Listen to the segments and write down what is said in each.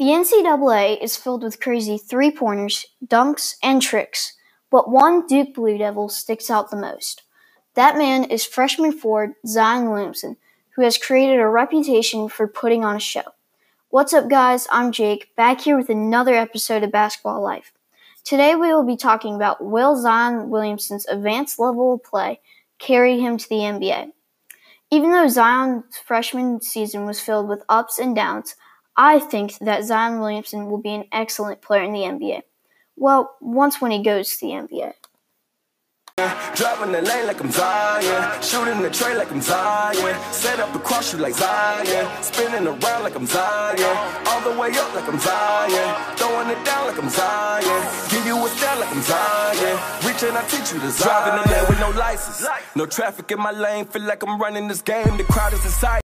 The NCAA is filled with crazy three pointers, dunks, and tricks, but one Duke Blue Devil sticks out the most. That man is freshman forward Zion Williamson, who has created a reputation for putting on a show. What's up, guys? I'm Jake, back here with another episode of Basketball Life. Today we will be talking about will Zion Williamson's advanced level of play carry him to the NBA. Even though Zion's freshman season was filled with ups and downs, I think that Zion Williamson will be an excellent player in the NBA. Well, once when he goes to the NBA. Driving the lane like I'm Zion, shooting the tray like I'm Zion, set up across you like Zion, spinning around like I'm Zion, all the way up like I'm Zion, throwing it down like I'm Zion, give you a style like I'm Zion, reaching I teach you to Zion. Driving the lane with no license, no traffic in my lane, feel like I'm running this game, the crowd is inside.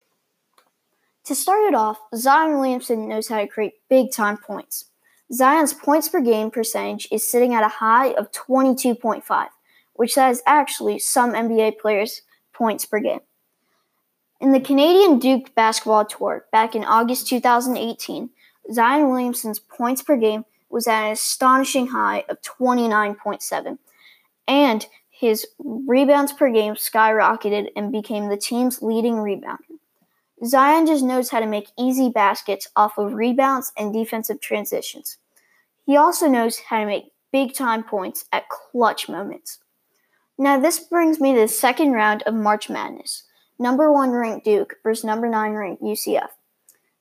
To start it off, Zion Williamson knows how to create big time points. Zion's points per game percentage is sitting at a high of 22.5, which is actually some NBA players' points per game. In the Canadian Duke basketball tour back in August 2018, Zion Williamson's points per game was at an astonishing high of 29.7, and his rebounds per game skyrocketed and became the team's leading rebounder. Zion just knows how to make easy baskets off of rebounds and defensive transitions. He also knows how to make big time points at clutch moments. Now, this brings me to the second round of March Madness number one ranked Duke versus number nine ranked UCF.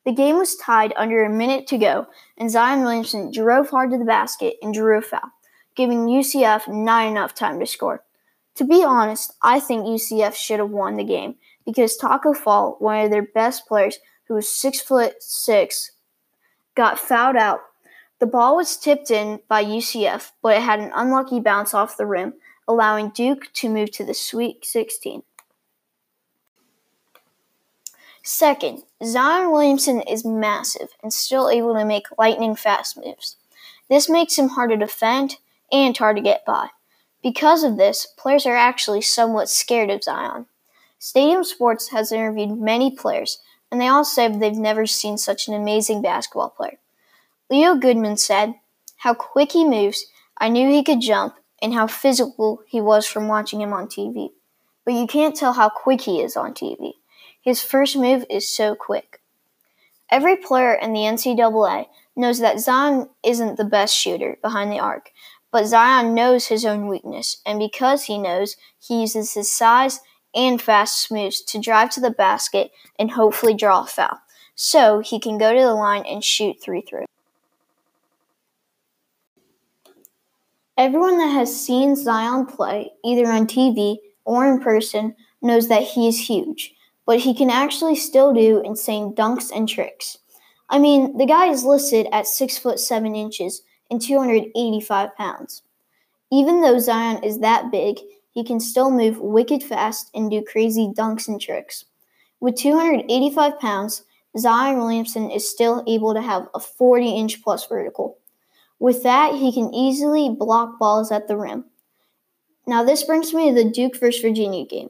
The game was tied under a minute to go, and Zion Williamson drove hard to the basket and drew a foul, giving UCF not enough time to score. To be honest, I think UCF should have won the game because Tacko Fall, one of their best players, who was six foot six, got fouled out. The ball was tipped in by UCF, but it had an unlucky bounce off the rim, allowing Duke to move to the Sweet 16. Second, Zion Williamson is massive and still able to make lightning fast moves. This makes him hard to defend and hard to get by. Because of this, players are actually somewhat scared of Zion. Stadium Sports has interviewed many players, and they all said they've never seen such an amazing basketball player. Leo Goodman said, How quick he moves, I knew he could jump, and how physical he was from watching him on TV. But you can't tell how quick he is on TV. His first move is so quick. Every player in the NCAA knows that Zion isn't the best shooter behind the arc, but Zion knows his own weakness, and because he knows, he uses his size and fast moves to drive to the basket and hopefully draw a foul, so he can go to the line and shoot three through. Everyone that has seen Zion play, either on TV or in person, knows that he is huge, but he can actually still do insane dunks and tricks. I mean, the guy is listed at 6 foot 7 inches and 285 pounds. Even though Zion is that big, he can still move wicked fast and do crazy dunks and tricks. With 285 pounds, Zion Williamson is still able to have a 40 inch plus vertical. With that, he can easily block balls at the rim. Now, this brings me to the Duke vs. Virginia game.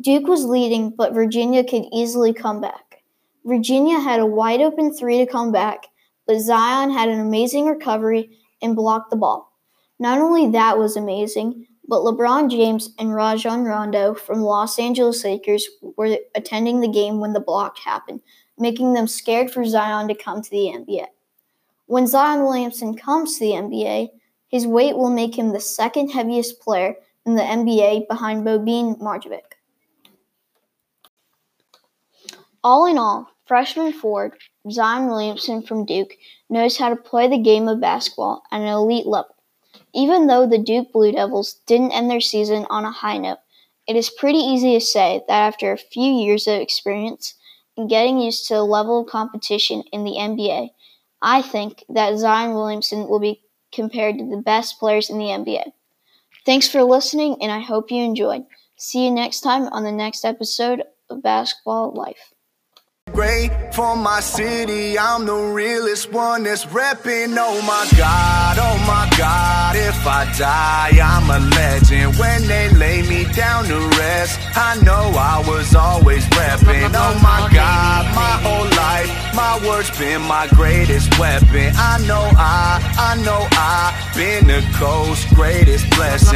Duke was leading, but Virginia could easily come back. Virginia had a wide open three to come back, but Zion had an amazing recovery and blocked the ball. Not only that was amazing, but LeBron James and Rajon Rondo from Los Angeles Lakers were attending the game when the block happened, making them scared for Zion to come to the NBA. When Zion Williamson comes to the NBA, his weight will make him the second heaviest player in the NBA behind Boban Marjanovic. All in all, freshman forward Zion Williamson from Duke knows how to play the game of basketball at an elite level. Even though the Duke Blue Devils didn't end their season on a high note, it is pretty easy to say that after a few years of experience and getting used to the level of competition in the NBA, I think that Zion Williamson will be compared to the best players in the NBA. Thanks for listening, and I hope you enjoyed. See you next time on the next episode of Basketball Life. Great for my city, I'm the realest one that's repping. Oh my God, oh my God, if I die, I'm a legend. When they lay me down to rest, I know I was always repping. Oh my God, my whole life, my words been my greatest weapon. I know I, I know I been the coast's greatest blessing.